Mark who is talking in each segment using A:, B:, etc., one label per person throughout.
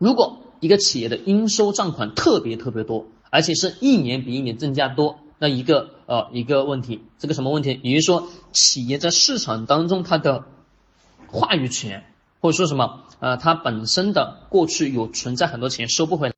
A: 如果一个企业的应收账款特别特别多，而且是一年比一年增加多，那一个呃一个问题，这个什么问题？也就是说，企业在市场当中它的话语权，或者说什么呃它本身的过去有存在很多钱收不回来，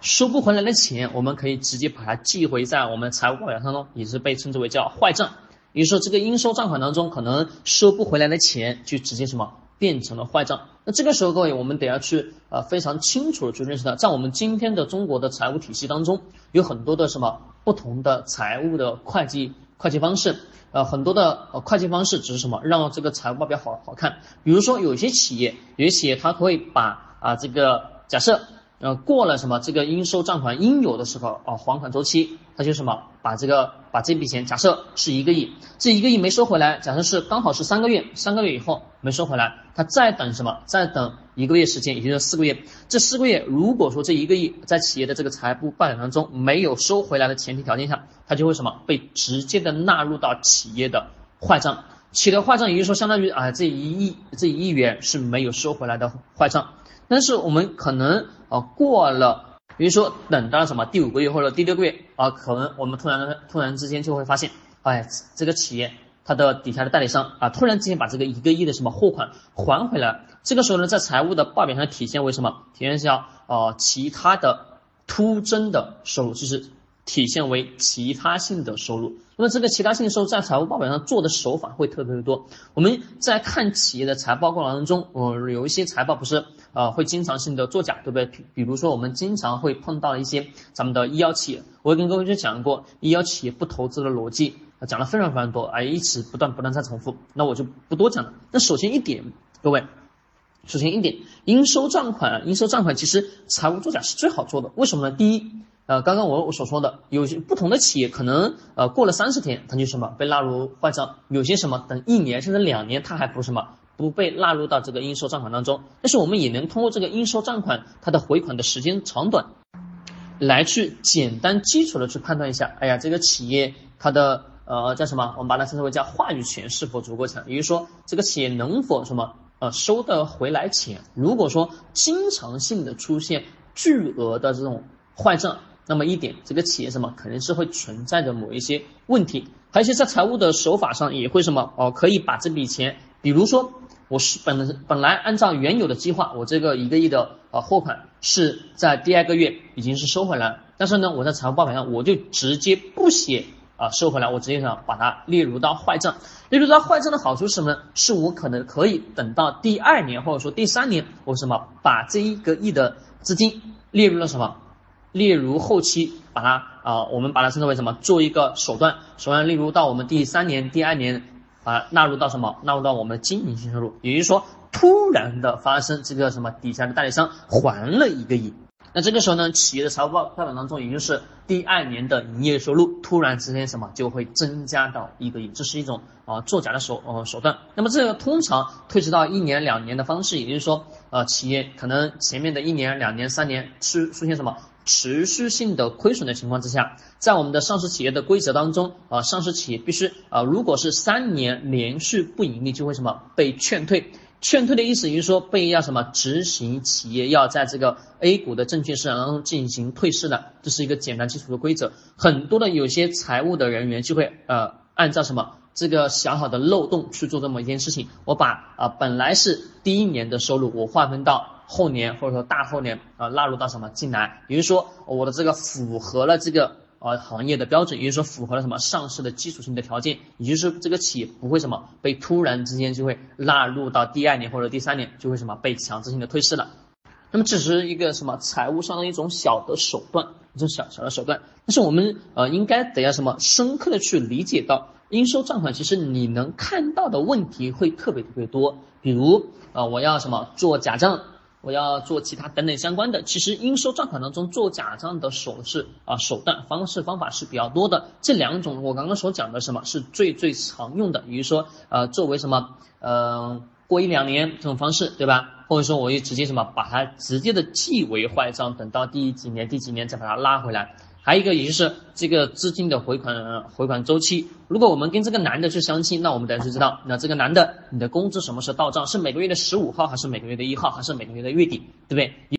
A: 收不回来的钱，我们可以直接把它记回在我们财务报表当中，也是被称之为叫坏账。也就是说，这个应收账款当中可能收不回来的钱，就直接什么？变成了坏账，那这个时候各位，我们得要去呃非常清楚的去认识到，在我们今天的中国的财务体系当中，有很多的什么不同的财务的会计会计方式，呃很多的呃会计方式只是什么？让这个财务报表好好看，比如说有些企业，有些企业它会把啊这个假设。呃，过了什么这个应收账款应有的时候啊，还款周期，他就什么把这个把这笔钱，假设是一个亿，这一个亿没收回来，假设是刚好是三个月，三个月以后没收回来，他再等什么？再等一个月时间，也就是四个月。这四个月，如果说这一个亿在企业的这个财务报表当中没有收回来的前提条件下，它就会什么被直接的纳入到企业的坏账。企业的坏账，也就是说，相当于啊这一亿这一亿元是没有收回来的坏账。但是我们可能啊过了，比如说等到什么第五个月或者第六个月啊，可能我们突然突然之间就会发现，哎，这个企业它的底下的代理商啊，突然之间把这个一个亿的什么货款还回来，这个时候呢，在财务的报表上体现为什么？体现叫啊其他的突增的收入，就是。体现为其他性的收入，那么这个其他性收入在财务报表上做的手法会特别的多。我们在看企业的财报过程当中，呃，有一些财报不是呃会经常性的作假，对不对？比比如说我们经常会碰到一些咱们的医药企业，我跟各位就讲过医药企业不投资的逻辑，讲了非常非常多，啊，一直不断不断在重复，那我就不多讲了。那首先一点，各位，首先一点，应收账款，应收账款其实财务作假是最好做的，为什么呢？第一。呃，刚刚我我所说的，有些不同的企业可能呃过了三十天，它就什么被纳入坏账；有些什么等一年甚至两年，它还不什么不被纳入到这个应收账款当中。但是我们也能通过这个应收账款它的回款的时间长短，来去简单基础的去判断一下，哎呀，这个企业它的呃叫什么？我们把它称之为叫话语权是否足够强，也就是说这个企业能否什么呃收得回来钱？如果说经常性的出现巨额的这种坏账。那么一点，这个企业什么肯定是会存在着某一些问题，还有一些在财务的手法上也会什么哦，可以把这笔钱，比如说我是本本来按照原有的计划，我这个一个亿的呃货款是在第二个月已经是收回来，但是呢，我在财务报表上我就直接不写啊收回来，我直接想把它列入到坏账。列入到坏账的好处是什么呢？是我可能可以等到第二年或者说第三年，我什么把这一个亿的资金列入了什么？例如后期把它啊，我们把它称之为什么？做一个手段，手段例如到我们第三年、第二年，啊纳入到什么？纳入到我们的经营性收入，也就是说，突然的发生这个什么底下的代理商还了一个亿，那这个时候呢，企业的财务报报表当中，也就是第二年的营业收入突然之间什么就会增加到一个亿，这是一种啊作假的手呃手段。那么这个通常推迟到一年两年的方式，也就是说，呃企业可能前面的一年、两年、三年是出现什么？持续性的亏损的情况之下，在我们的上市企业的规则当中啊，上市企业必须啊，如果是三年连续不盈利，就会什么被劝退。劝退的意思也就是说被要什么执行企业要在这个 A 股的证券市场当中进行退市的，这是一个简单基础的规则。很多的有些财务的人员就会呃按照什么这个小小的漏洞去做这么一件事情，我把啊本来是第一年的收入我划分到。后年或者说大后年啊纳入到什么进来？也就是说我的这个符合了这个呃行业的标准，也就是说符合了什么上市的基础性的条件，也就是这个企业不会什么被突然之间就会纳入到第二年或者第三年就会什么被强制性的退市了。那么这是一个什么财务上的一种小的手段，一种小小的手段。但是我们呃应该得要什么深刻的去理解到应收账款，其实你能看到的问题会特别特别多，比如啊我要什么做假账。我要做其他等等相关的，其实应收账款当中做假账的手势啊手段方式方法是比较多的。这两种我刚刚所讲的什么是最最常用的，比如说呃作为什么呃过一两年这种方式，对吧？或者说我就直接什么把它直接的记为坏账，等到第几年第几年再把它拉回来。还有一个，也就是这个资金的回款回款周期。如果我们跟这个男的去相亲，那我们等下就知道，那这个男的，你的工资什么时候到账？是每个月的十五号，还是每个月的一号，还是每个月的月底，对不对？